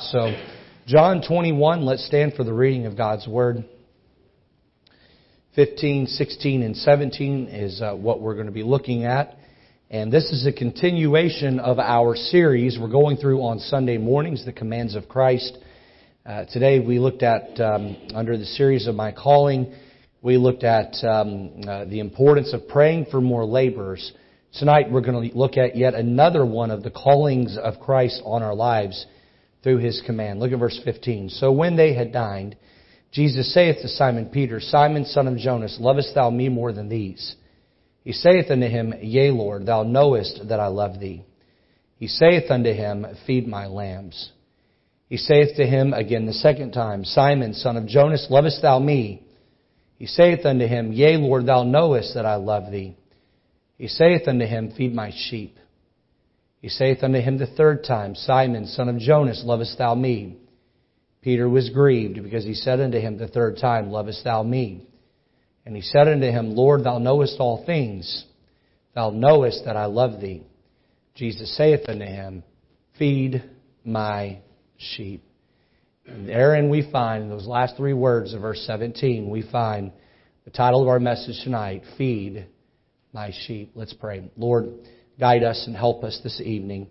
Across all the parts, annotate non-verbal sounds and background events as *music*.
So, John 21, let's stand for the reading of God's Word. 15, 16, and 17 is uh, what we're going to be looking at. And this is a continuation of our series we're going through on Sunday mornings, the commands of Christ. Uh, today we looked at, um, under the series of My Calling, we looked at um, uh, the importance of praying for more laborers. Tonight we're going to look at yet another one of the callings of Christ on our lives through his command. Look at verse 15. So when they had dined, Jesus saith to Simon Peter, Simon, son of Jonas, lovest thou me more than these? He saith unto him, Yea, Lord, thou knowest that I love thee. He saith unto him, Feed my lambs. He saith to him again the second time, Simon, son of Jonas, lovest thou me? He saith unto him, Yea, Lord, thou knowest that I love thee. He saith unto him, Feed my sheep. He saith unto him the third time, Simon, son of Jonas, lovest thou me? Peter was grieved because he said unto him the third time, Lovest thou me? And he said unto him, Lord, thou knowest all things. Thou knowest that I love thee. Jesus saith unto him, Feed my sheep. And therein we find, in those last three words of verse 17, we find the title of our message tonight, Feed my sheep. Let's pray. Lord, guide us and help us this evening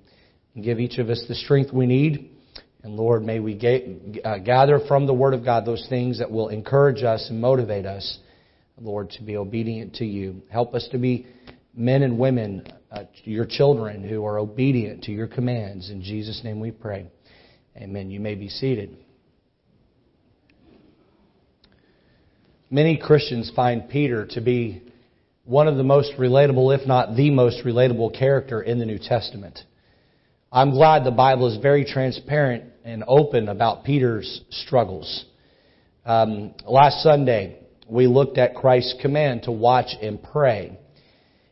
and give each of us the strength we need. And Lord, may we uh, gather from the Word of God those things that will encourage us and motivate us, Lord, to be obedient to you. Help us to be men and women, uh, your children, who are obedient to your commands. In Jesus' name we pray. Amen. You may be seated. Many Christians find Peter to be one of the most relatable, if not the most relatable character in the New Testament. I'm glad the Bible is very transparent and open about Peter's struggles. Um, last Sunday, we looked at Christ's command to watch and pray.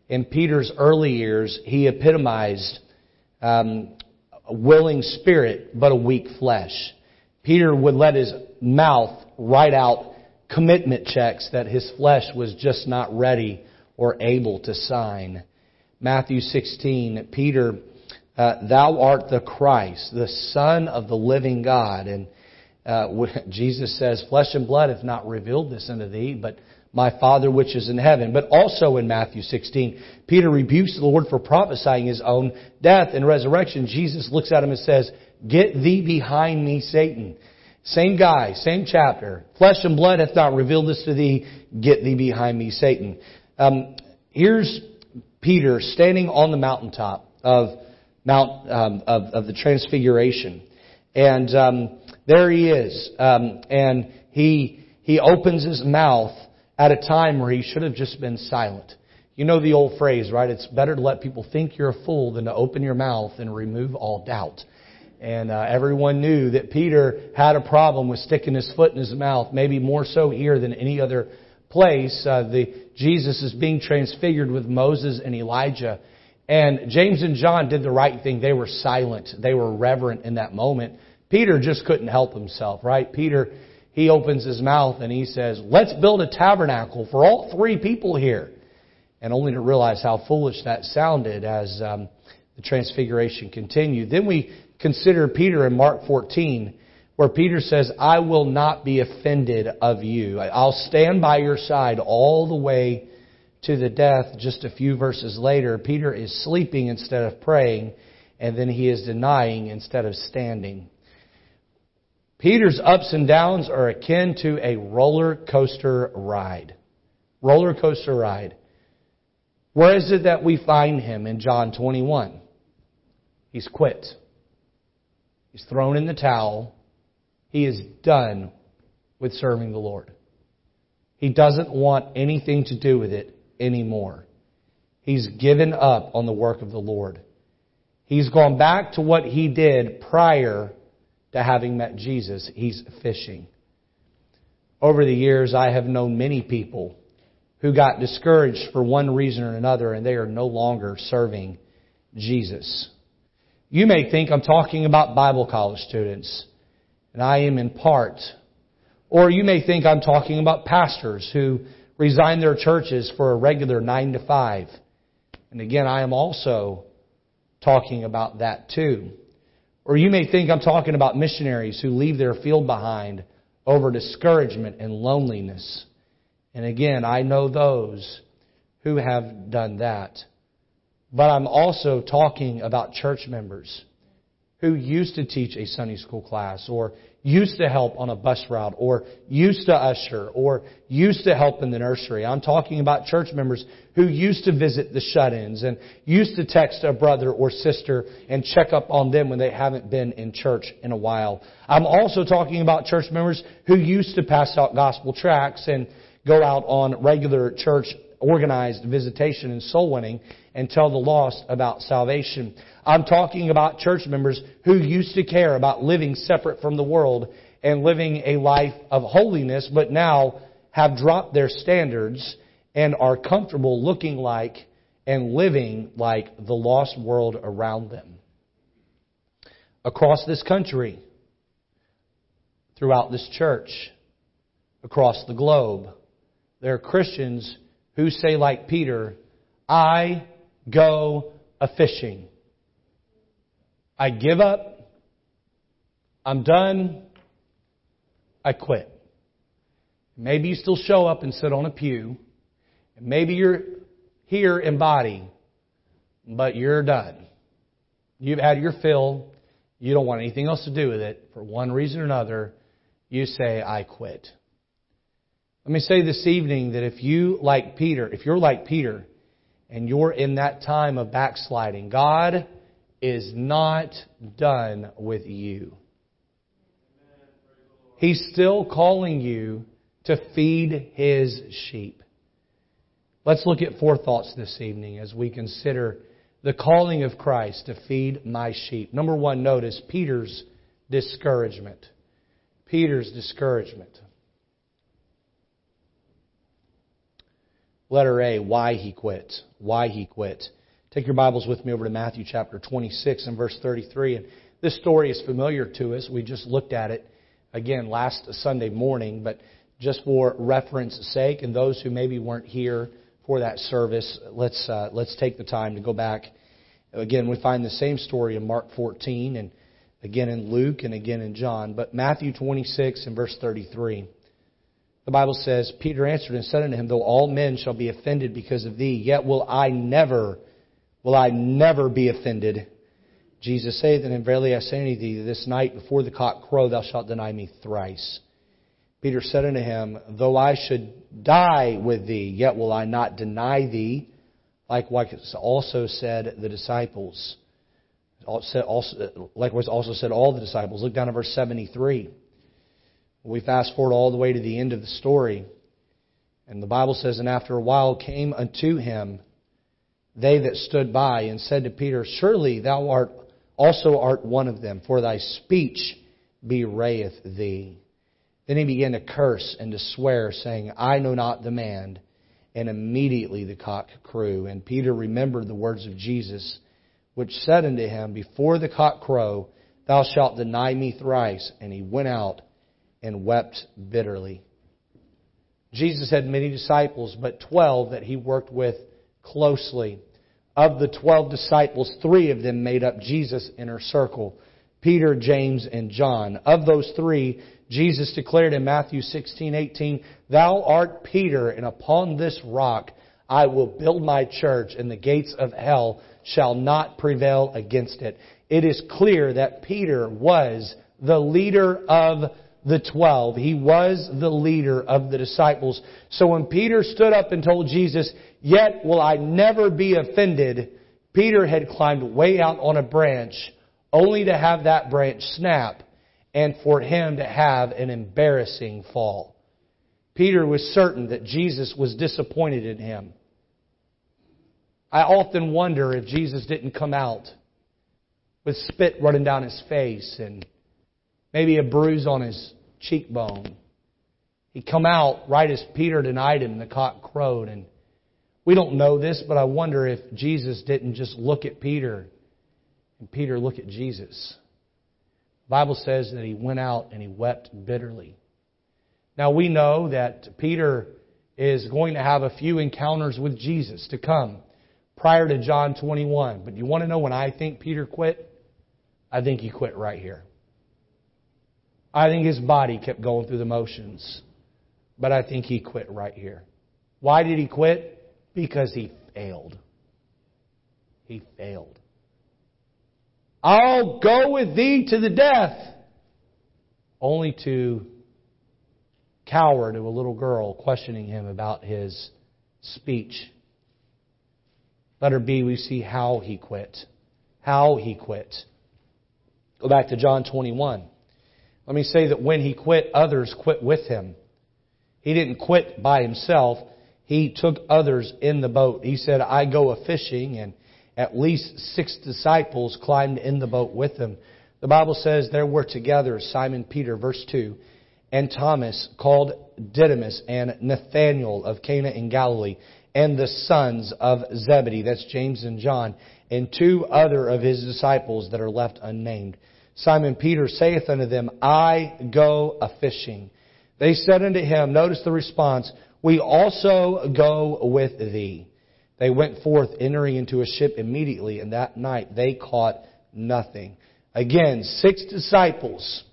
In Peter's early years, he epitomized um, a willing spirit, but a weak flesh. Peter would let his mouth write out commitment checks that his flesh was just not ready or able to sign. Matthew 16, Peter, uh, thou art the Christ, the Son of the living God. And uh, *laughs* Jesus says, flesh and blood hath not revealed this unto thee, but my Father which is in heaven. But also in Matthew 16, Peter rebukes the Lord for prophesying his own death and resurrection. Jesus looks at him and says, Get thee behind me, Satan. Same guy, same chapter. Flesh and blood hath not revealed this to thee. Get thee behind me, Satan. Um, here's Peter standing on the mountaintop of Mount um, of, of, the Transfiguration, and um, there he is, um, and he he opens his mouth at a time where he should have just been silent. You know the old phrase, right? It's better to let people think you're a fool than to open your mouth and remove all doubt. And uh, everyone knew that Peter had a problem with sticking his foot in his mouth, maybe more so here than any other place. Uh, the Jesus is being transfigured with Moses and Elijah. And James and John did the right thing. They were silent. They were reverent in that moment. Peter just couldn't help himself, right? Peter, he opens his mouth and he says, let's build a tabernacle for all three people here. And only to realize how foolish that sounded as um, the transfiguration continued. Then we consider Peter in Mark 14 where Peter says, I will not be offended of you. I'll stand by your side all the way to the death. Just a few verses later, Peter is sleeping instead of praying, and then he is denying instead of standing. Peter's ups and downs are akin to a roller coaster ride. Roller coaster ride. Where is it that we find him in John 21? He's quit. He's thrown in the towel he is done with serving the Lord. He doesn't want anything to do with it anymore. He's given up on the work of the Lord. He's gone back to what he did prior to having met Jesus. He's fishing. Over the years, I have known many people who got discouraged for one reason or another and they are no longer serving Jesus. You may think I'm talking about Bible college students and I am in part. Or you may think I'm talking about pastors who resign their churches for a regular 9 to 5. And again, I am also talking about that too. Or you may think I'm talking about missionaries who leave their field behind over discouragement and loneliness. And again, I know those who have done that. But I'm also talking about church members who used to teach a Sunday school class or used to help on a bus route or used to usher or used to help in the nursery. I'm talking about church members who used to visit the shut-ins and used to text a brother or sister and check up on them when they haven't been in church in a while. I'm also talking about church members who used to pass out gospel tracts and go out on regular church organized visitation and soul winning and tell the lost about salvation. I'm talking about church members who used to care about living separate from the world and living a life of holiness, but now have dropped their standards and are comfortable looking like and living like the lost world around them. Across this country, throughout this church, across the globe, there are Christians who say, like Peter, I go a fishing. I give up. I'm done. I quit. Maybe you still show up and sit on a pew. Maybe you're here in body, but you're done. You've had your fill. You don't want anything else to do with it. For one reason or another, you say, I quit. Let me say this evening that if you, like Peter, if you're like Peter, and you're in that time of backsliding, God is not done with you. He's still calling you to feed His sheep. Let's look at four thoughts this evening as we consider the calling of Christ to feed my sheep. Number one, notice Peter's discouragement. Peter's discouragement. Letter A, why he quit. Why he quit. Take your Bibles with me over to Matthew chapter 26 and verse 33. And this story is familiar to us. We just looked at it again last Sunday morning, but just for reference sake and those who maybe weren't here for that service, let's, uh, let's take the time to go back. Again, we find the same story in Mark 14 and again in Luke and again in John, but Matthew 26 and verse 33. The Bible says, Peter answered and said unto him, Though all men shall be offended because of thee, yet will I never, will I never be offended. Jesus saith unto him, Verily I say unto thee, this night before the cock crow thou shalt deny me thrice. Peter said unto him, Though I should die with thee, yet will I not deny thee. Likewise also said the disciples. Likewise also said all the disciples. Look down at verse 73. We fast forward all the way to the end of the story. And the Bible says, And after a while came unto him they that stood by and said to Peter, Surely thou art also art one of them, for thy speech bewrayeth thee. Then he began to curse and to swear, saying, I know not the man. And immediately the cock crew. And Peter remembered the words of Jesus, which said unto him, Before the cock crow, thou shalt deny me thrice. And he went out and wept bitterly. Jesus had many disciples, but 12 that he worked with closely. Of the 12 disciples, three of them made up Jesus' inner circle Peter, James, and John. Of those three, Jesus declared in Matthew 16, 18, Thou art Peter, and upon this rock I will build my church, and the gates of hell shall not prevail against it. It is clear that Peter was the leader of the twelve. He was the leader of the disciples. So when Peter stood up and told Jesus, Yet will I never be offended, Peter had climbed way out on a branch only to have that branch snap and for him to have an embarrassing fall. Peter was certain that Jesus was disappointed in him. I often wonder if Jesus didn't come out with spit running down his face and maybe a bruise on his cheekbone. He'd come out right as Peter denied him the cock crowed. And we don't know this, but I wonder if Jesus didn't just look at Peter and Peter look at Jesus. The Bible says that he went out and he wept bitterly. Now we know that Peter is going to have a few encounters with Jesus to come prior to John 21. But you want to know when I think Peter quit? I think he quit right here. I think his body kept going through the motions, but I think he quit right here. Why did he quit? Because he failed. He failed. I'll go with thee to the death, only to cower to a little girl questioning him about his speech. Letter B, we see how he quit. How he quit. Go back to John 21. Let me say that when he quit, others quit with him. He didn't quit by himself. He took others in the boat. He said, I go a fishing, and at least six disciples climbed in the boat with him. The Bible says there were together Simon Peter, verse 2, and Thomas, called Didymus, and Nathanael of Cana in Galilee, and the sons of Zebedee, that's James and John, and two other of his disciples that are left unnamed. Simon Peter saith unto them, I go a fishing. They said unto him, notice the response, we also go with thee. They went forth, entering into a ship immediately, and that night they caught nothing. Again, six disciples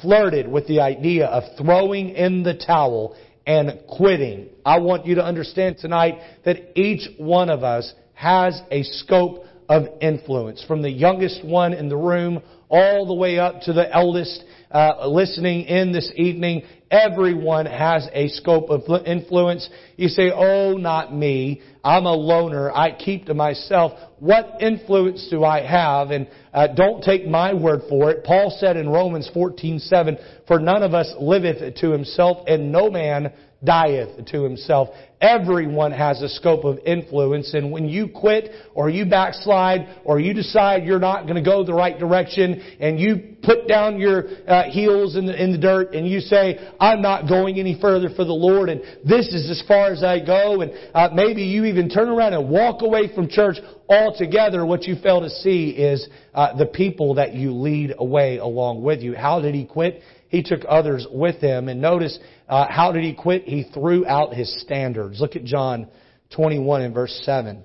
flirted with the idea of throwing in the towel and quitting. I want you to understand tonight that each one of us has a scope of influence. From the youngest one in the room all the way up to the eldest uh, listening in this evening, everyone has a scope of influence. You say, oh, not me. I'm a loner. I keep to myself. What influence do I have? And uh, don't take my word for it. Paul said in Romans 14:7, "For none of us liveth to himself, and no man dieth to himself. Everyone has a scope of influence, and when you quit or you backslide or you decide you're not going to go the right direction and you put down your uh, heels in the, in the dirt and you say, I'm not going any further for the Lord and this is as far as I go and uh, maybe you even turn around and walk away from church altogether, what you fail to see is uh, the people that you lead away along with you. How did he quit? He took others with him. And notice, uh, how did he quit? He threw out his standards. Look at John 21 and verse 7.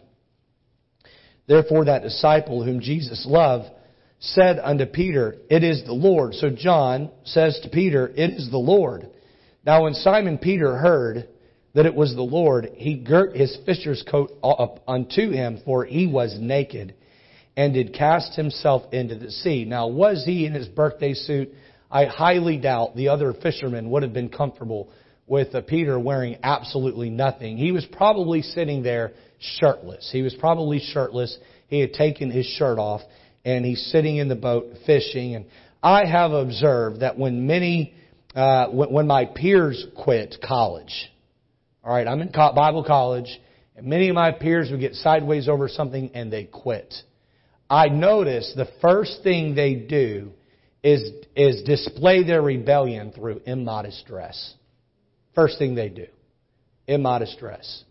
Therefore that disciple whom Jesus loved said unto Peter, It is the Lord. So John says to Peter, It is the Lord. Now when Simon Peter heard that it was the Lord, he girt his fisher's coat up unto him, for he was naked, and did cast himself into the sea. Now was he in his birthday suit? I highly doubt the other fishermen would have been comfortable with Peter wearing absolutely nothing. He was probably sitting there shirtless. He was probably shirtless. He had taken his shirt off and he's sitting in the boat fishing. And I have observed that when many, uh, when, when my peers quit college, all right, I'm in Bible college, and many of my peers would get sideways over something and they quit. I notice the first thing they do is, is display their rebellion through immodest dress. First thing they do. Immodest dress.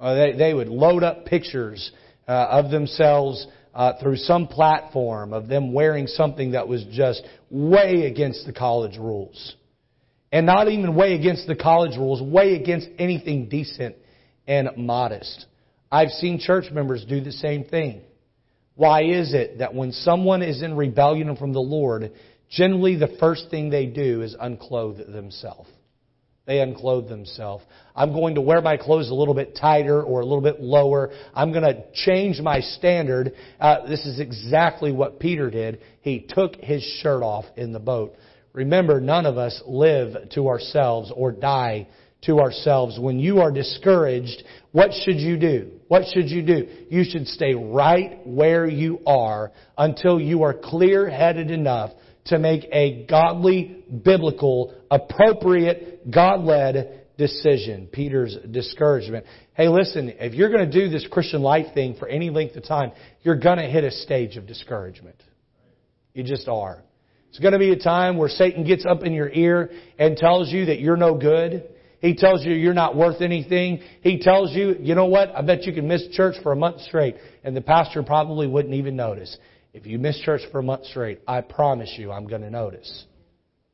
Uh, they, they would load up pictures uh, of themselves uh, through some platform of them wearing something that was just way against the college rules. And not even way against the college rules, way against anything decent and modest. I've seen church members do the same thing. Why is it that when someone is in rebellion from the Lord, generally the first thing they do is unclothe themselves? They unclothe themselves. I'm going to wear my clothes a little bit tighter or a little bit lower. I'm going to change my standard. Uh, this is exactly what Peter did. He took his shirt off in the boat. Remember, none of us live to ourselves or die to ourselves. When you are discouraged, what should you do? What should you do? You should stay right where you are until you are clear headed enough to make a godly, biblical, appropriate, God led decision. Peter's discouragement. Hey, listen, if you're going to do this Christian life thing for any length of time, you're going to hit a stage of discouragement. You just are. It's going to be a time where Satan gets up in your ear and tells you that you're no good he tells you you're not worth anything. He tells you, you know what? I bet you can miss church for a month straight. And the pastor probably wouldn't even notice. If you miss church for a month straight, I promise you I'm going to notice.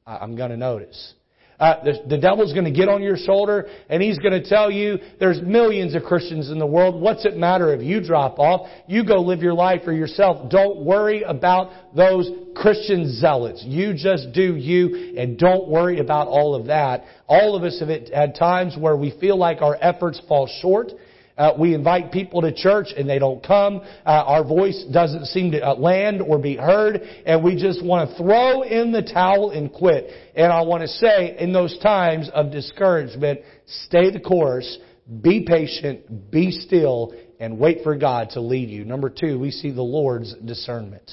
I'm going to notice. Uh, the, the devil's going to get on your shoulder and he's going to tell you there's millions of Christians in the world. What's it matter if you drop off? You go live your life for yourself. Don't worry about those Christian zealots. You just do you and don't worry about all of that. All of us have had times where we feel like our efforts fall short uh, we invite people to church and they don't come. Uh, our voice doesn't seem to uh, land or be heard, and we just want to throw in the towel and quit. And I want to say, in those times of discouragement, stay the course, be patient, be still, and wait for God to lead you. Number two, we see the Lord's discernment.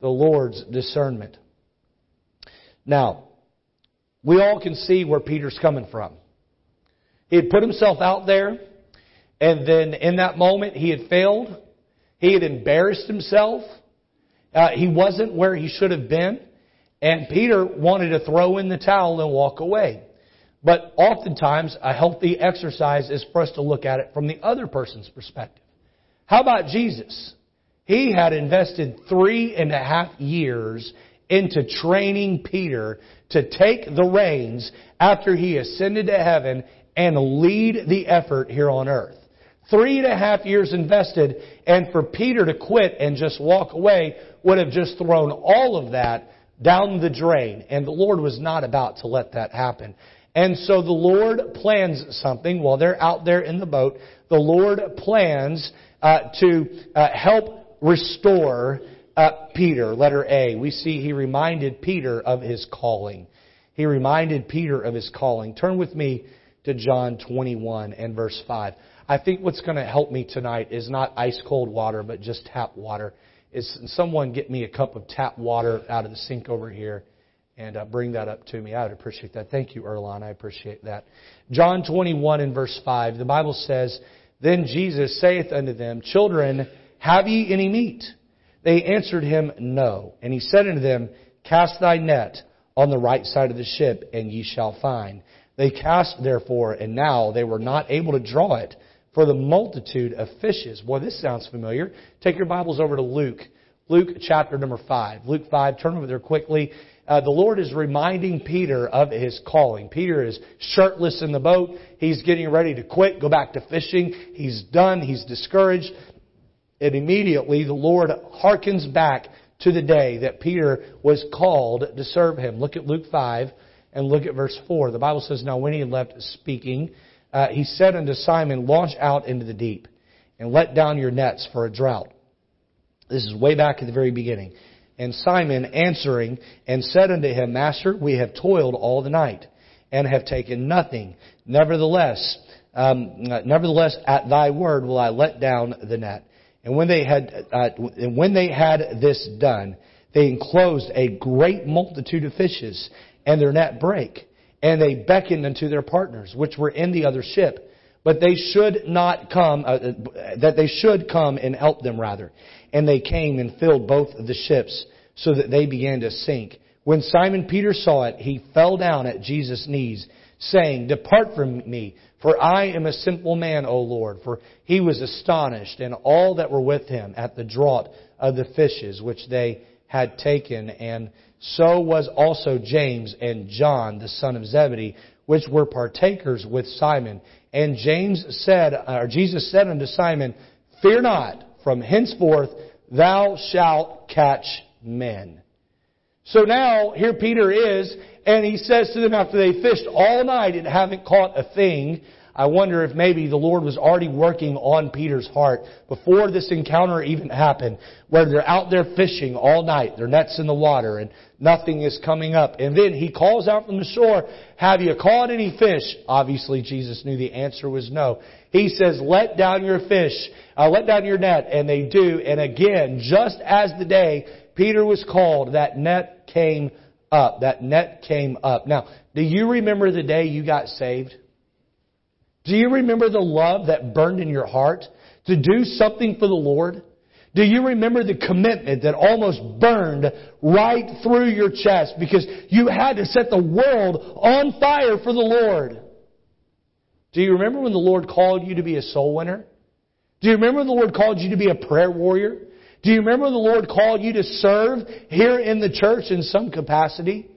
The Lord's discernment. Now, we all can see where Peter's coming from. He had put himself out there. And then in that moment, he had failed. He had embarrassed himself. Uh, he wasn't where he should have been. And Peter wanted to throw in the towel and walk away. But oftentimes, a healthy exercise is for us to look at it from the other person's perspective. How about Jesus? He had invested three and a half years into training Peter to take the reins after he ascended to heaven and lead the effort here on earth. Three and a half years invested, and for Peter to quit and just walk away would have just thrown all of that down the drain. And the Lord was not about to let that happen. And so the Lord plans something while they're out there in the boat. The Lord plans uh, to uh, help restore uh, Peter. Letter A. We see he reminded Peter of his calling. He reminded Peter of his calling. Turn with me to John 21 and verse 5. I think what's going to help me tonight is not ice cold water, but just tap water. Is someone get me a cup of tap water out of the sink over here and uh, bring that up to me? I would appreciate that. Thank you, Erlon. I appreciate that. John 21 and verse 5, the Bible says, Then Jesus saith unto them, Children, have ye any meat? They answered him, No. And he said unto them, Cast thy net on the right side of the ship, and ye shall find. They cast therefore, and now they were not able to draw it for the multitude of fishes. Boy, this sounds familiar. Take your Bibles over to Luke. Luke chapter number 5. Luke 5, turn over there quickly. Uh, the Lord is reminding Peter of his calling. Peter is shirtless in the boat. He's getting ready to quit, go back to fishing. He's done. He's discouraged. And immediately the Lord harkens back to the day that Peter was called to serve him. Look at Luke 5 and look at verse 4. The Bible says, Now when he had left speaking, uh, he said unto Simon, Launch out into the deep and let down your nets for a drought. This is way back at the very beginning. And Simon answering and said unto him, Master, we have toiled all the night and have taken nothing. Nevertheless, um, nevertheless, at thy word will I let down the net. And when they had, uh, and when they had this done, they enclosed a great multitude of fishes, and their net brake. And they beckoned unto their partners, which were in the other ship, but they should not come, uh, uh, that they should come and help them rather. And they came and filled both of the ships, so that they began to sink. When Simon Peter saw it, he fell down at Jesus' knees, saying, Depart from me, for I am a simple man, O Lord. For he was astonished, and all that were with him, at the draught of the fishes which they had taken, and so was also James and John, the son of Zebedee, which were partakers with Simon. And James said, or Jesus said unto Simon, Fear not, from henceforth thou shalt catch men. So now, here Peter is, and he says to them after they fished all night and haven't caught a thing, I wonder if maybe the Lord was already working on Peter's heart before this encounter even happened, where they're out there fishing all night, their nets in the water, and nothing is coming up. And then he calls out from the shore, have you caught any fish? Obviously Jesus knew the answer was no. He says, let down your fish, uh, let down your net, and they do. And again, just as the day Peter was called, that net came up. That net came up. Now, do you remember the day you got saved? Do you remember the love that burned in your heart to do something for the Lord? Do you remember the commitment that almost burned right through your chest because you had to set the world on fire for the Lord? Do you remember when the Lord called you to be a soul winner? Do you remember when the Lord called you to be a prayer warrior? Do you remember when the Lord called you to serve here in the church in some capacity?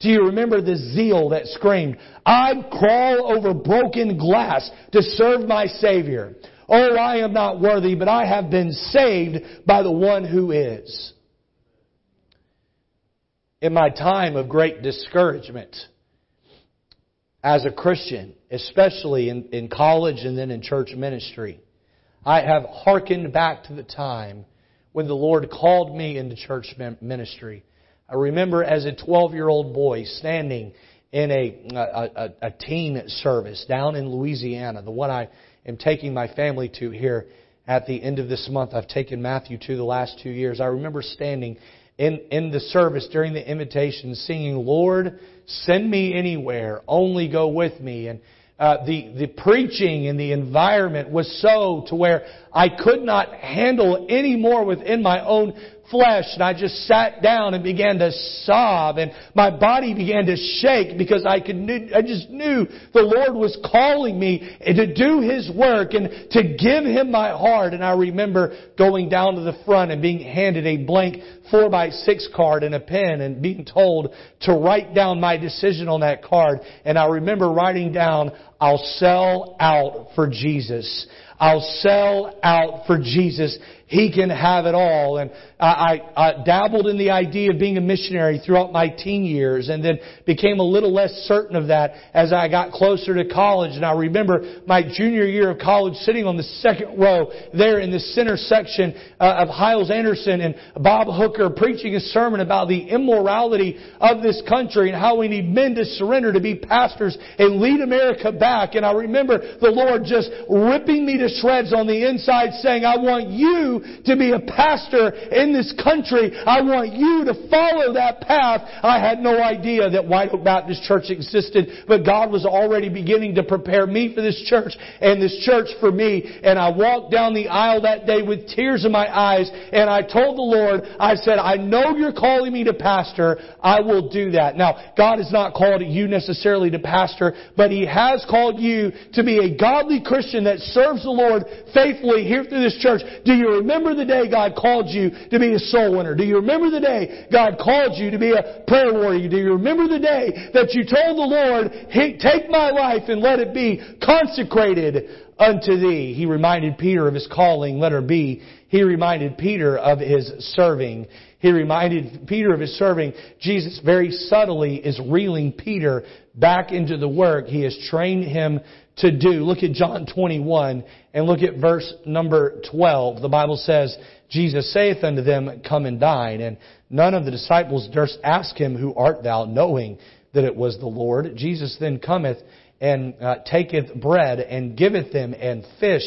Do you remember the zeal that screamed, I'd crawl over broken glass to serve my Savior. Oh, I am not worthy, but I have been saved by the one who is. In my time of great discouragement, as a Christian, especially in, in college and then in church ministry, I have hearkened back to the time when the Lord called me into church ministry. I remember as a 12 year old boy standing in a, a, a, teen service down in Louisiana, the one I am taking my family to here at the end of this month. I've taken Matthew to the last two years. I remember standing in, in the service during the invitation singing, Lord, send me anywhere, only go with me. And uh, the, the preaching and the environment was so to where I could not handle any more within my own flesh and I just sat down and began to sob and my body began to shake because I could, I just knew the Lord was calling me to do His work and to give Him my heart. And I remember going down to the front and being handed a blank four by six card and a pen and being told to write down my decision on that card. And I remember writing down, I'll sell out for Jesus. I'll sell out for Jesus. He can have it all. And I, I, dabbled in the idea of being a missionary throughout my teen years and then became a little less certain of that as I got closer to college. And I remember my junior year of college sitting on the second row there in the center section uh, of Hyles Anderson and Bob Hooker preaching a sermon about the immorality of this country and how we need men to surrender to be pastors and lead America back. And I remember the Lord just ripping me to shreds on the inside saying, I want you to be a pastor in this country. I want you to follow that path. I had no idea that White Oak Baptist Church existed, but God was already beginning to prepare me for this church and this church for me. And I walked down the aisle that day with tears in my eyes and I told the Lord, I said, I know you're calling me to pastor. I will do that. Now, God has not called you necessarily to pastor, but He has called you to be a godly Christian that serves the Lord faithfully here through this church. Do you remember the day God called you to be a soul winner? Do you remember the day God called you to be a prayer warrior? Do you remember the day that you told the Lord, hey, take my life and let it be consecrated unto thee? He reminded Peter of his calling, letter B. He reminded Peter of his serving. He reminded Peter of his serving. Jesus very subtly is reeling Peter back into the work he has trained him to do. Look at John 21 and look at verse number 12. The Bible says, Jesus saith unto them, Come and dine. And none of the disciples durst ask him, Who art thou? knowing that it was the Lord. Jesus then cometh and uh, taketh bread and giveth them and fish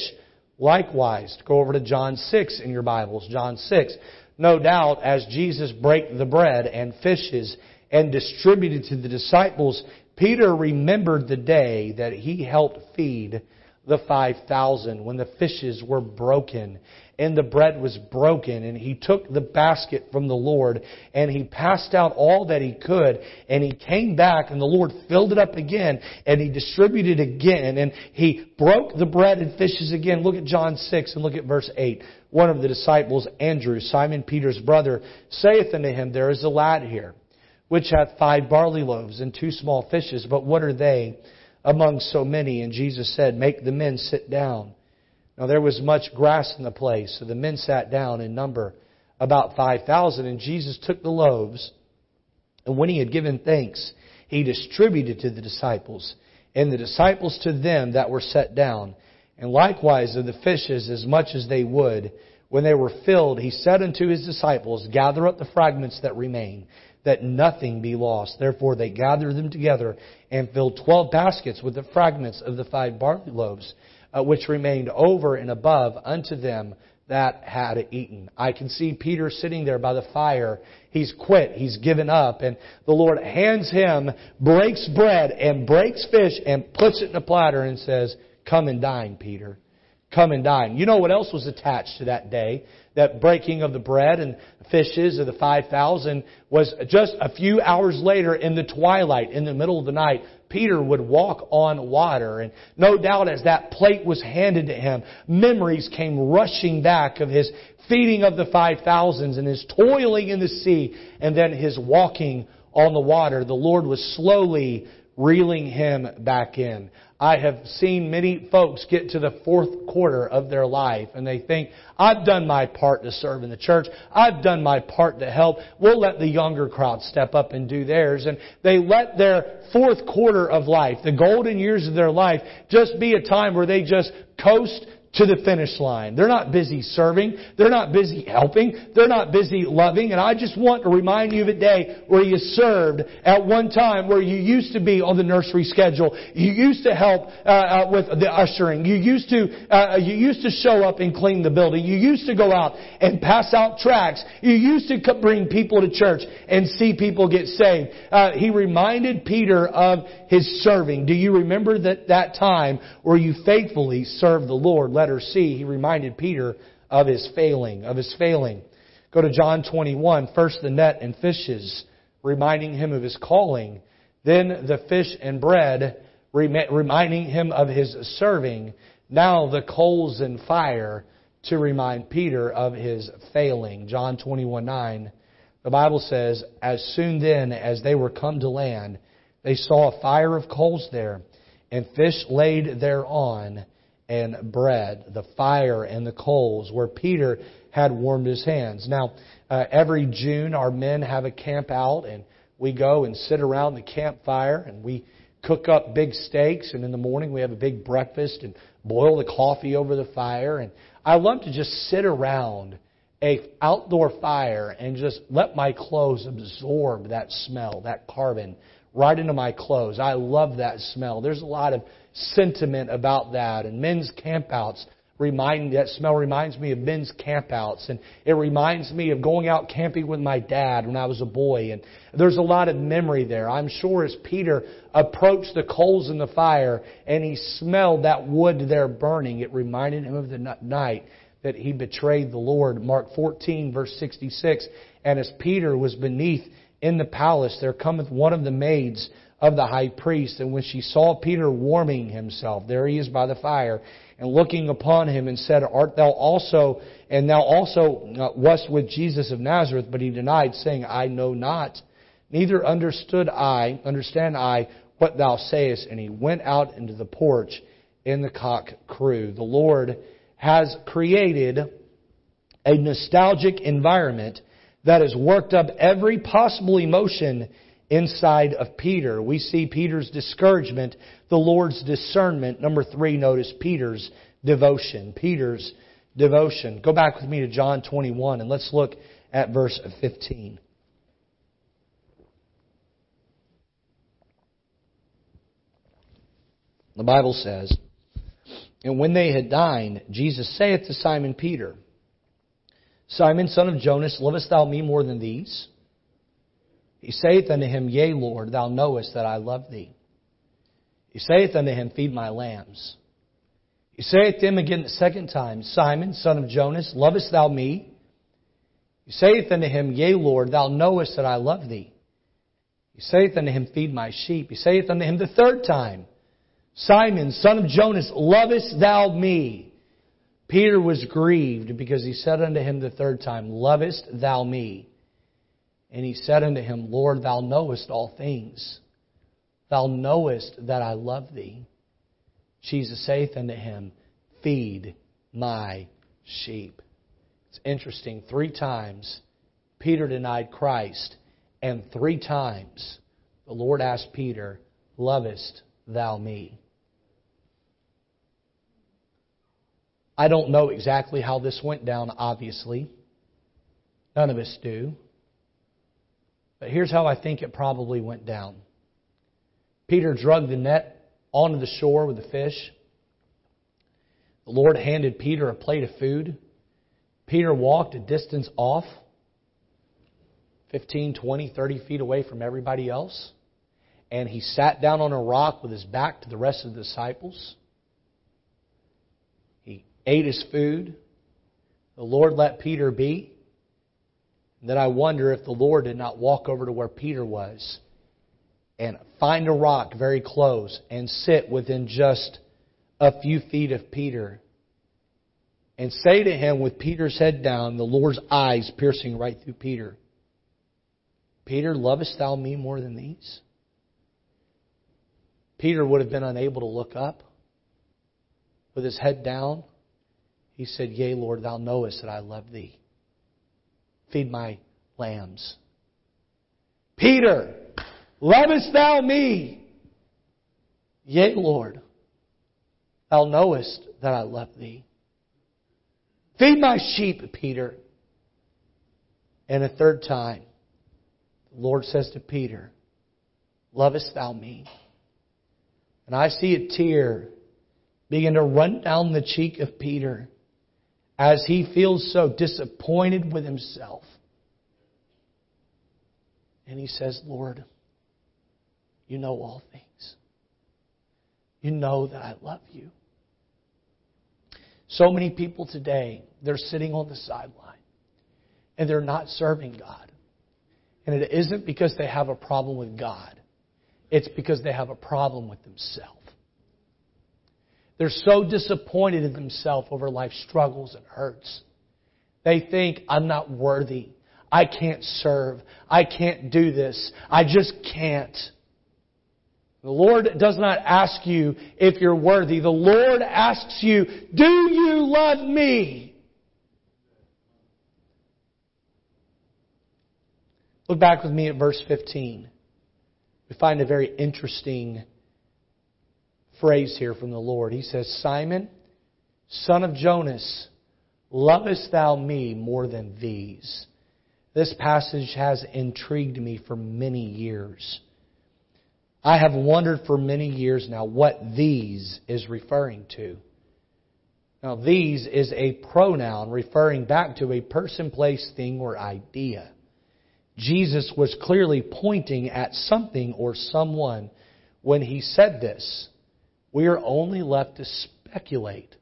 likewise. Go over to John 6 in your Bibles. John 6. No doubt as Jesus brake the bread and fishes and distributed to the disciples, Peter remembered the day that he helped feed the 5,000 when the fishes were broken and the bread was broken and he took the basket from the Lord and he passed out all that he could and he came back and the Lord filled it up again and he distributed again and he broke the bread and fishes again. Look at John 6 and look at verse 8. One of the disciples, Andrew, Simon Peter's brother, saith unto him, There is a lad here which hath five barley loaves and two small fishes, but what are they among so many? And Jesus said, Make the men sit down. Now there was much grass in the place, so the men sat down in number about five thousand, and Jesus took the loaves, and when he had given thanks, he distributed to the disciples, and the disciples to them that were set down, and likewise of the fishes as much as they would. When they were filled, he said unto his disciples, Gather up the fragments that remain that nothing be lost. Therefore they gathered them together and filled twelve baskets with the fragments of the five barley loaves, uh, which remained over and above unto them that had eaten. I can see Peter sitting there by the fire. He's quit. He's given up. And the Lord hands him, breaks bread and breaks fish and puts it in a platter and says, Come and dine, Peter. Come and dine. You know what else was attached to that day? that breaking of the bread and fishes of the 5,000 was just a few hours later in the twilight, in the middle of the night. Peter would walk on water. And no doubt as that plate was handed to him, memories came rushing back of his feeding of the 5,000s and his toiling in the sea and then his walking on the water, the Lord was slowly reeling him back in. I have seen many folks get to the fourth quarter of their life and they think, I've done my part to serve in the church. I've done my part to help. We'll let the younger crowd step up and do theirs. And they let their fourth quarter of life, the golden years of their life, just be a time where they just coast to the finish line. They're not busy serving. They're not busy helping. They're not busy loving. And I just want to remind you of a day where you served at one time where you used to be on the nursery schedule. You used to help uh, uh, with the ushering. You used to uh, you used to show up and clean the building. You used to go out and pass out tracts. You used to bring people to church and see people get saved. Uh, he reminded Peter of his serving. Do you remember that that time where you faithfully served the Lord? Letter C, he reminded Peter of his failing, of his failing. Go to John 21. First the net and fishes, reminding him of his calling. Then the fish and bread, reminding him of his serving. Now the coals and fire to remind Peter of his failing. John 21 9. The Bible says, As soon then as they were come to land, they saw a fire of coals there, and fish laid thereon, and bread, the fire and the coals, where Peter had warmed his hands. Now, uh, every June, our men have a camp out, and we go and sit around the campfire, and we cook up big steaks, and in the morning we have a big breakfast and boil the coffee over the fire. And I love to just sit around a outdoor fire and just let my clothes absorb that smell, that carbon, right into my clothes. I love that smell. There's a lot of sentiment about that. And men's campouts remind that smell reminds me of men's campouts, and it reminds me of going out camping with my dad when I was a boy. And there's a lot of memory there. I'm sure as Peter approached the coals in the fire and he smelled that wood there burning, it reminded him of the night that he betrayed the Lord. Mark 14 verse 66. And as Peter was beneath in the palace, there cometh one of the maids of the high priest. And when she saw Peter warming himself, there he is by the fire, and looking upon him and said, Art thou also, and thou also uh, wast with Jesus of Nazareth? But he denied, saying, I know not. Neither understood I, understand I, what thou sayest. And he went out into the porch in the cock crew. The Lord has created a nostalgic environment that has worked up every possible emotion inside of Peter. We see Peter's discouragement, the Lord's discernment. Number three, notice Peter's devotion. Peter's devotion. Go back with me to John 21 and let's look at verse 15. The Bible says, And when they had dined, Jesus saith to Simon Peter, Simon, son of Jonas, lovest thou me more than these? He saith unto him, Yea, Lord, thou knowest that I love thee. He saith unto him, Feed my lambs. He saith to him again the second time, Simon, son of Jonas, lovest thou me? He saith unto him, Yea, Lord, thou knowest that I love thee. He saith unto him, Feed my sheep. He saith unto him the third time, Simon, son of Jonas, lovest thou me? Peter was grieved because he said unto him the third time, Lovest thou me? And he said unto him, Lord, thou knowest all things. Thou knowest that I love thee. Jesus saith unto him, Feed my sheep. It's interesting. Three times Peter denied Christ, and three times the Lord asked Peter, Lovest thou me? I don't know exactly how this went down, obviously. None of us do. But here's how I think it probably went down Peter drug the net onto the shore with the fish. The Lord handed Peter a plate of food. Peter walked a distance off, 15, 20, 30 feet away from everybody else. And he sat down on a rock with his back to the rest of the disciples. Ate his food. The Lord let Peter be. Then I wonder if the Lord did not walk over to where Peter was and find a rock very close and sit within just a few feet of Peter and say to him with Peter's head down, the Lord's eyes piercing right through Peter, Peter, lovest thou me more than these? Peter would have been unable to look up. With his head down, he said, Yea, Lord, thou knowest that I love thee. Feed my lambs. Peter, lovest thou me? Yea, Lord, thou knowest that I love thee. Feed my sheep, Peter. And a third time, the Lord says to Peter, Lovest thou me? And I see a tear begin to run down the cheek of Peter as he feels so disappointed with himself. And he says, Lord, you know all things. You know that I love you. So many people today, they're sitting on the sideline and they're not serving God. And it isn't because they have a problem with God. It's because they have a problem with themselves. They're so disappointed in themselves over life's struggles and hurts. They think, I'm not worthy. I can't serve. I can't do this. I just can't. The Lord does not ask you if you're worthy. The Lord asks you, do you love me? Look back with me at verse 15. We find a very interesting phrase here from the Lord. He says, Simon, son of Jonas, lovest thou me more than these? This passage has intrigued me for many years. I have wondered for many years now what these is referring to. Now, these is a pronoun referring back to a person, place, thing, or idea. Jesus was clearly pointing at something or someone when he said this. We are only left to speculate.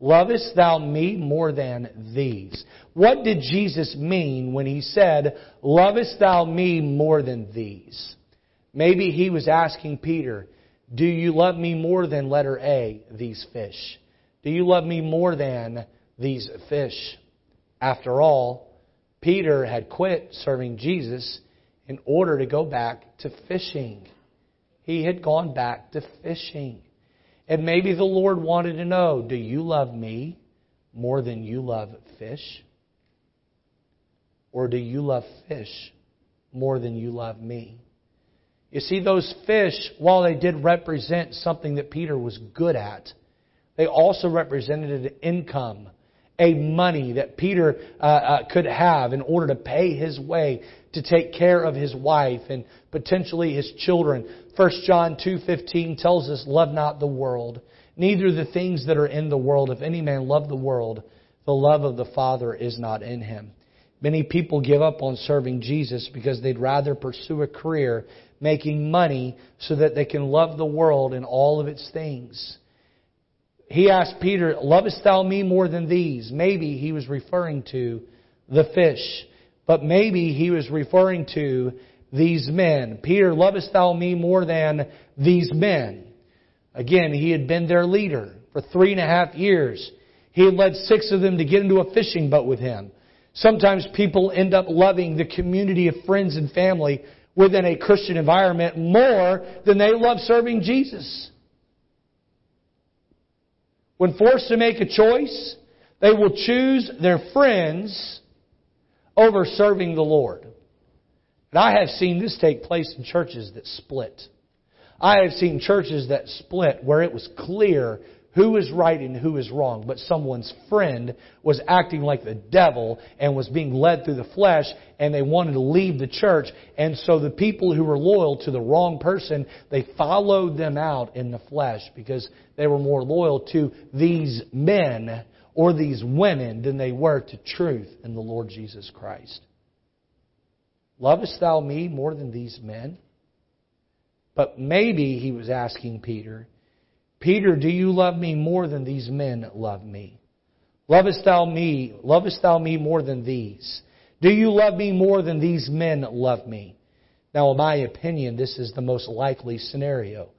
Lovest thou me more than these? What did Jesus mean when he said, Lovest thou me more than these? Maybe he was asking Peter, Do you love me more than letter A, these fish? Do you love me more than these fish? After all, Peter had quit serving Jesus in order to go back to fishing. He had gone back to fishing. And maybe the Lord wanted to know do you love me more than you love fish? Or do you love fish more than you love me? You see, those fish, while they did represent something that Peter was good at, they also represented an income a money that Peter uh, uh, could have in order to pay his way to take care of his wife and potentially his children. 1 John 2:15 tells us, "Love not the world, neither the things that are in the world. If any man love the world, the love of the Father is not in him." Many people give up on serving Jesus because they'd rather pursue a career making money so that they can love the world and all of its things he asked Peter, Lovest thou me more than these? Maybe he was referring to the fish, but maybe he was referring to these men. Peter, lovest thou me more than these men? Again, he had been their leader for three and a half years. He had led six of them to get into a fishing boat with him. Sometimes people end up loving the community of friends and family within a Christian environment more than they love serving Jesus. When forced to make a choice, they will choose their friends over serving the Lord. And I have seen this take place in churches that split. I have seen churches that split where it was clear who is right and who is wrong, but someone's friend was acting like the devil and was being led through the flesh and they wanted to leave the church. And so the people who were loyal to the wrong person, they followed them out in the flesh because they were more loyal to these men or these women than they were to truth in the Lord Jesus Christ. Lovest thou me more than these men? But maybe he was asking Peter, Peter, do you love me more than these men love me? Lovest thou me? Lovest thou me more than these? Do you love me more than these men love me? Now, in my opinion, this is the most likely scenario.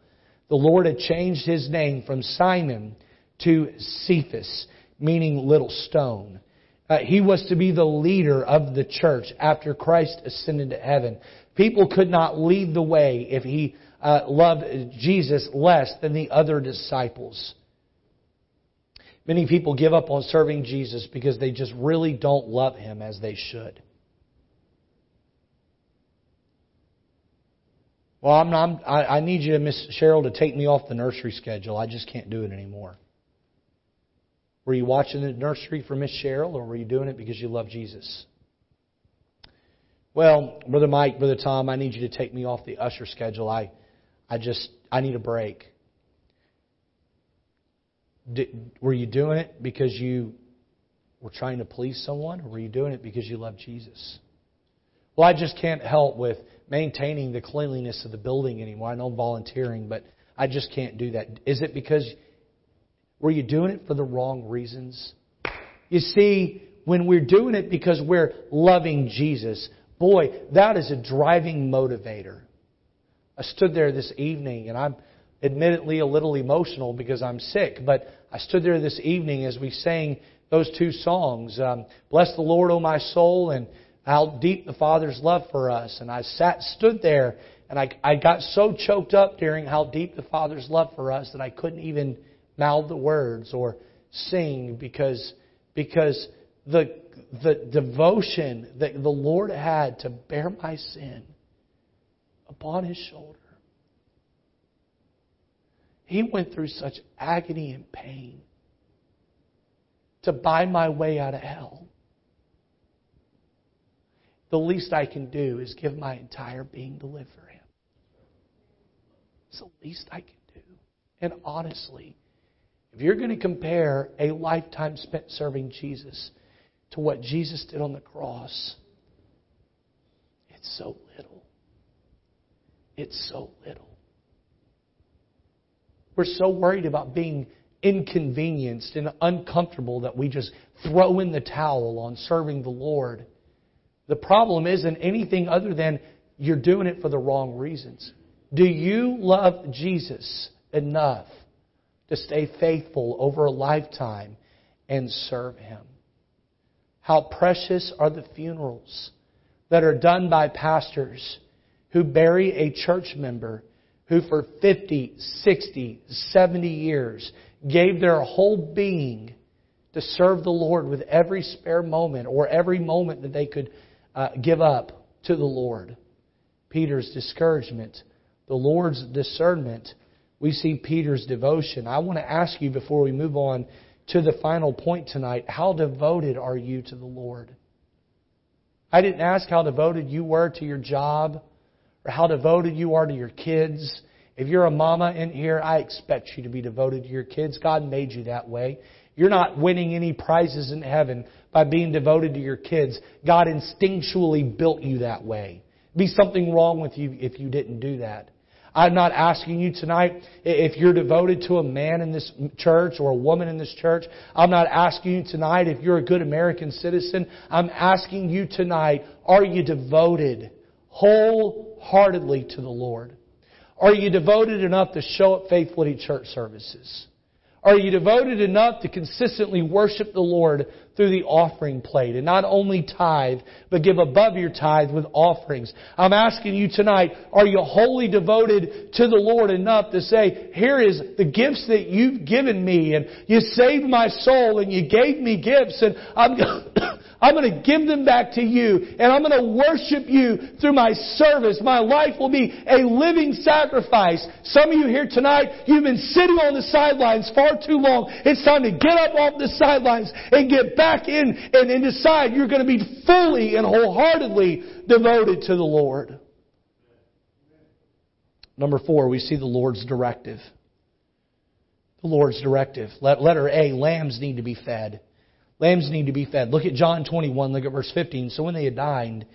The Lord had changed his name from Simon to Cephas, meaning little stone. Uh, he was to be the leader of the church after Christ ascended to heaven. People could not lead the way if he uh, loved Jesus less than the other disciples. Many people give up on serving Jesus because they just really don't love him as they should. Well, I'm, I'm, I, I need you, Miss Cheryl, to take me off the nursery schedule. I just can't do it anymore. Were you watching the nursery for Miss Cheryl, or were you doing it because you love Jesus? Well, Brother Mike, Brother Tom, I need you to take me off the usher schedule. I, I just, I need a break. Did, were you doing it because you were trying to please someone, or were you doing it because you love Jesus? Well, I just can't help with maintaining the cleanliness of the building anymore. I know I'm volunteering, but I just can't do that. Is it because were you doing it for the wrong reasons? You see, when we're doing it because we're loving Jesus, boy, that is a driving motivator. I stood there this evening and I'm admittedly a little emotional because I'm sick, but I stood there this evening as we sang those two songs, um, Bless the Lord, O my soul, and how deep the Father's love for us. And I sat, stood there, and I, I got so choked up during how deep the Father's love for us that I couldn't even mouth the words or sing because, because the, the devotion that the Lord had to bear my sin upon His shoulder. He went through such agony and pain to buy my way out of hell the least I can do is give my entire being to live for Him. It's the least I can do. And honestly, if you're going to compare a lifetime spent serving Jesus to what Jesus did on the cross, it's so little. It's so little. We're so worried about being inconvenienced and uncomfortable that we just throw in the towel on serving the Lord the problem isn't anything other than you're doing it for the wrong reasons. Do you love Jesus enough to stay faithful over a lifetime and serve Him? How precious are the funerals that are done by pastors who bury a church member who for 50, 60, 70 years gave their whole being to serve the Lord with every spare moment or every moment that they could uh, give up to the Lord. Peter's discouragement, the Lord's discernment. We see Peter's devotion. I want to ask you before we move on to the final point tonight how devoted are you to the Lord? I didn't ask how devoted you were to your job or how devoted you are to your kids. If you're a mama in here, I expect you to be devoted to your kids. God made you that way. You're not winning any prizes in heaven by being devoted to your kids. God instinctually built you that way. Be something wrong with you if you didn't do that. I'm not asking you tonight if you're devoted to a man in this church or a woman in this church. I'm not asking you tonight if you're a good American citizen. I'm asking you tonight, are you devoted wholeheartedly to the Lord? Are you devoted enough to show up faithfully to church services? Are you devoted enough to consistently worship the Lord through the offering plate and not only tithe, but give above your tithe with offerings? I'm asking you tonight, are you wholly devoted to the Lord enough to say, here is the gifts that you've given me and you saved my soul and you gave me gifts and I'm I'm going to give them back to you and I'm going to worship you through my service. My life will be a living sacrifice. Some of you here tonight, you've been sitting on the sidelines far too long. It's time to get up off the sidelines and get back in and, and decide you're going to be fully and wholeheartedly devoted to the Lord. Number four, we see the Lord's directive. The Lord's directive. Letter A, lambs need to be fed. Lambs need to be fed. Look at John 21, look at verse 15. So when they had dined,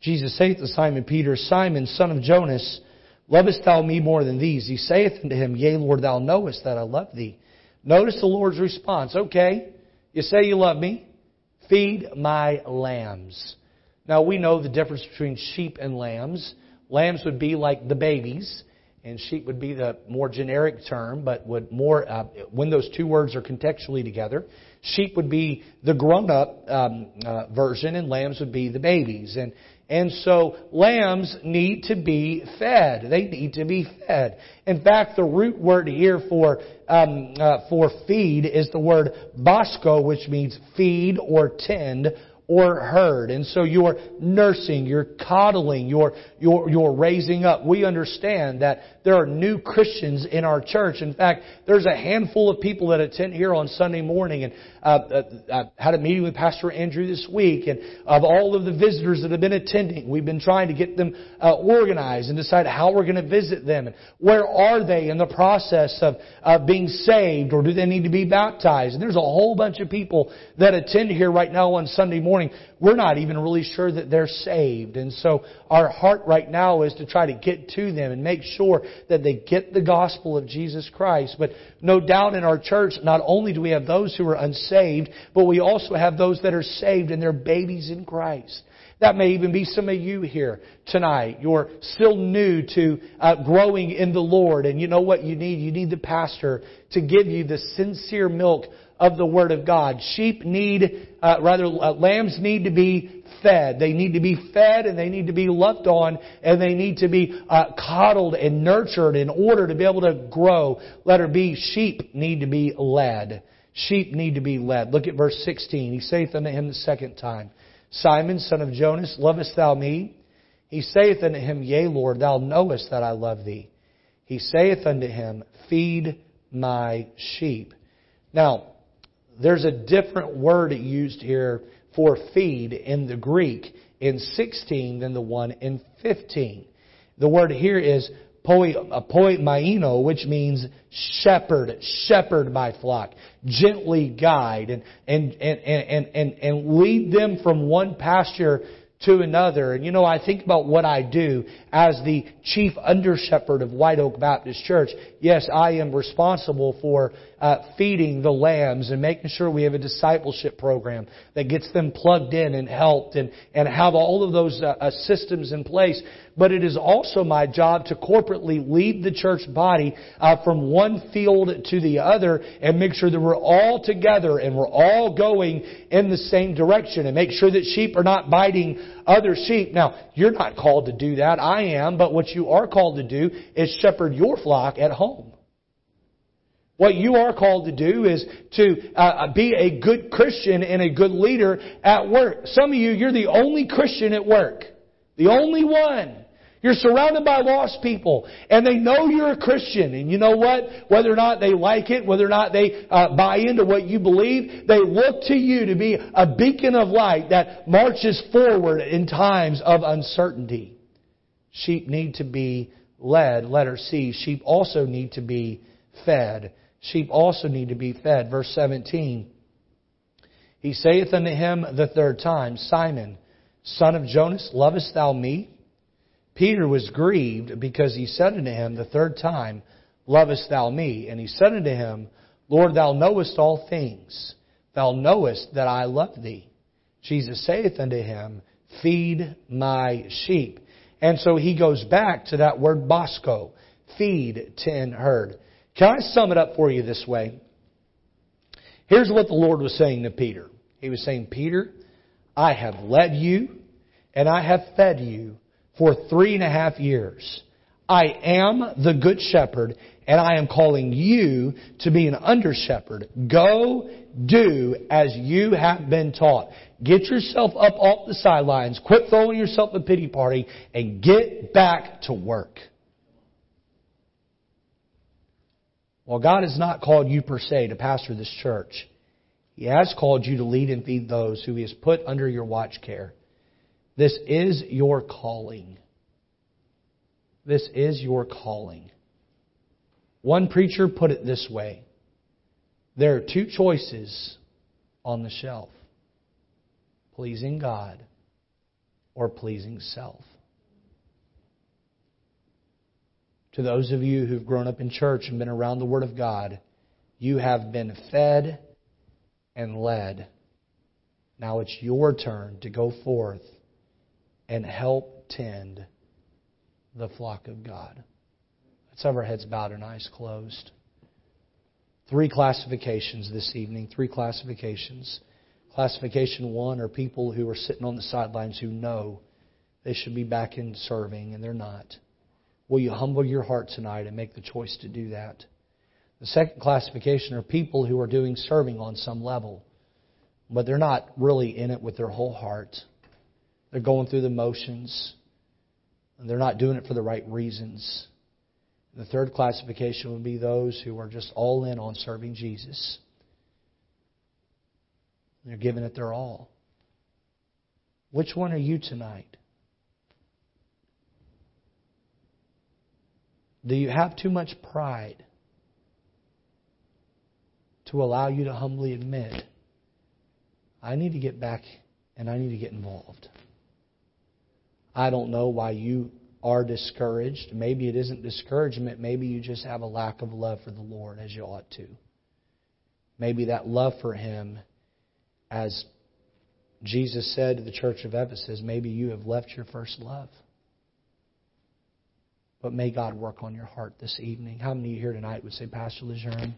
Jesus saith to Simon Peter, Simon, son of Jonas, lovest thou me more than these? He saith unto him, Yea, Lord, thou knowest that I love thee. Notice the Lord's response. Okay, you say you love me. Feed my lambs. Now we know the difference between sheep and lambs. Lambs would be like the babies, and sheep would be the more generic term, but would more uh, when those two words are contextually together. Sheep would be the grown-up um, uh, version, and lambs would be the babies. And And so lambs need to be fed. They need to be fed. In fact, the root word here for um, uh, for feed is the word bosco, which means feed or tend or herd. And so you're nursing, you're coddling, you're, you're, you're raising up. We understand that there are new Christians in our church. In fact, there's a handful of people that attend here on Sunday morning and uh, uh, I had a meeting with Pastor Andrew this week and of all of the visitors that have been attending, we've been trying to get them uh, organized and decide how we're going to visit them and where are they in the process of uh, being saved or do they need to be baptized. And there's a whole bunch of people that attend here right now on Sunday morning morning, we're not even really sure that they're saved. And so our heart right now is to try to get to them and make sure that they get the gospel of Jesus Christ. But no doubt in our church, not only do we have those who are unsaved, but we also have those that are saved and they're babies in Christ. That may even be some of you here tonight. You're still new to uh, growing in the Lord, and you know what you need? You need the pastor to give you the sincere milk of the Word of God. Sheep need, uh, rather, uh, lambs need to be fed. They need to be fed and they need to be loved on and they need to be uh, coddled and nurtured in order to be able to grow. Letter B, sheep need to be led. Sheep need to be led. Look at verse 16. He saith unto him the second time, Simon, son of Jonas, lovest thou me? He saith unto him, Yea, Lord, thou knowest that I love thee. He saith unto him, Feed my sheep. Now, there's a different word used here for feed in the Greek in 16 than the one in 15. The word here is poimaino, uh, which means shepherd, shepherd my flock, gently guide, and, and, and, and, and, and lead them from one pasture to another. And you know, I think about what I do as the chief under shepherd of White Oak Baptist Church. Yes, I am responsible for uh, feeding the lambs and making sure we have a discipleship program that gets them plugged in and helped and, and have all of those uh, uh, systems in place. But it is also my job to corporately lead the church body uh, from one field to the other and make sure that we're all together and we're all going in the same direction and make sure that sheep are not biting other sheep. Now, you're not called to do that. I am. But what you are called to do is shepherd your flock at home. What you are called to do is to uh, be a good Christian and a good leader at work. Some of you, you're the only Christian at work. The only one. You're surrounded by lost people, and they know you're a Christian. And you know what? Whether or not they like it, whether or not they uh, buy into what you believe, they look to you to be a beacon of light that marches forward in times of uncertainty. Sheep need to be led. Letter C. Sheep also need to be fed. Sheep also need to be fed. Verse 17. He saith unto him the third time, Simon, son of Jonas, lovest thou me? Peter was grieved because he said unto him the third time, Lovest thou me? And he said unto him, Lord, thou knowest all things. Thou knowest that I love thee. Jesus saith unto him, Feed my sheep. And so he goes back to that word bosco, feed, ten, herd. Can I sum it up for you this way? Here's what the Lord was saying to Peter. He was saying, Peter, I have led you and I have fed you for three and a half years. I am the good shepherd and I am calling you to be an under shepherd. Go do as you have been taught. Get yourself up off the sidelines, quit throwing yourself a pity party, and get back to work. Well, God has not called you per se to pastor this church. He has called you to lead and feed those who He has put under your watch care. This is your calling. This is your calling. One preacher put it this way there are two choices on the shelf pleasing God or pleasing self. To those of you who've grown up in church and been around the Word of God, you have been fed and led. Now it's your turn to go forth and help tend the flock of God. Let's have our heads bowed and eyes closed. Three classifications this evening, three classifications. Classification one are people who are sitting on the sidelines who know they should be back in serving, and they're not. Will you humble your heart tonight and make the choice to do that? The second classification are people who are doing serving on some level, but they're not really in it with their whole heart. They're going through the motions, and they're not doing it for the right reasons. The third classification would be those who are just all in on serving Jesus. They're giving it their all. Which one are you tonight? Do you have too much pride to allow you to humbly admit, I need to get back and I need to get involved? I don't know why you are discouraged. Maybe it isn't discouragement. Maybe you just have a lack of love for the Lord as you ought to. Maybe that love for Him, as Jesus said to the church of Ephesus, maybe you have left your first love. But may God work on your heart this evening. How many of you here tonight would say, Pastor Lejeune,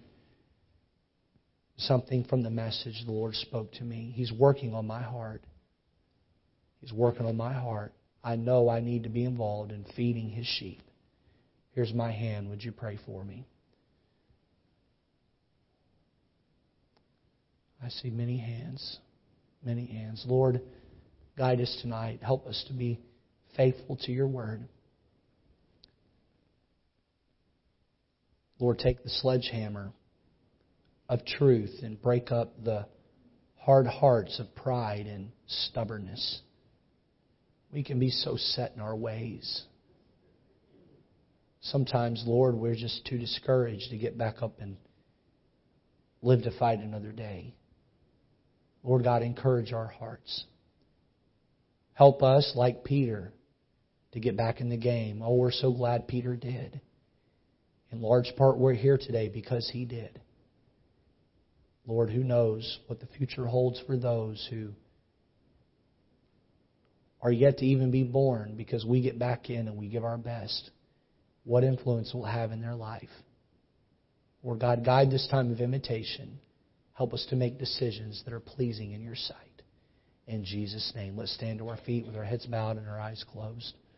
something from the message the Lord spoke to me? He's working on my heart. He's working on my heart. I know I need to be involved in feeding His sheep. Here's my hand. Would you pray for me? I see many hands. Many hands. Lord, guide us tonight. Help us to be faithful to your word. Lord, take the sledgehammer of truth and break up the hard hearts of pride and stubbornness. We can be so set in our ways. Sometimes, Lord, we're just too discouraged to get back up and live to fight another day. Lord God, encourage our hearts. Help us, like Peter, to get back in the game. Oh, we're so glad Peter did. In large part, we're here today because he did. Lord, who knows what the future holds for those who are yet to even be born because we get back in and we give our best. What influence will have in their life. Lord God, guide this time of invitation. Help us to make decisions that are pleasing in your sight. In Jesus' name, let's stand to our feet with our heads bowed and our eyes closed.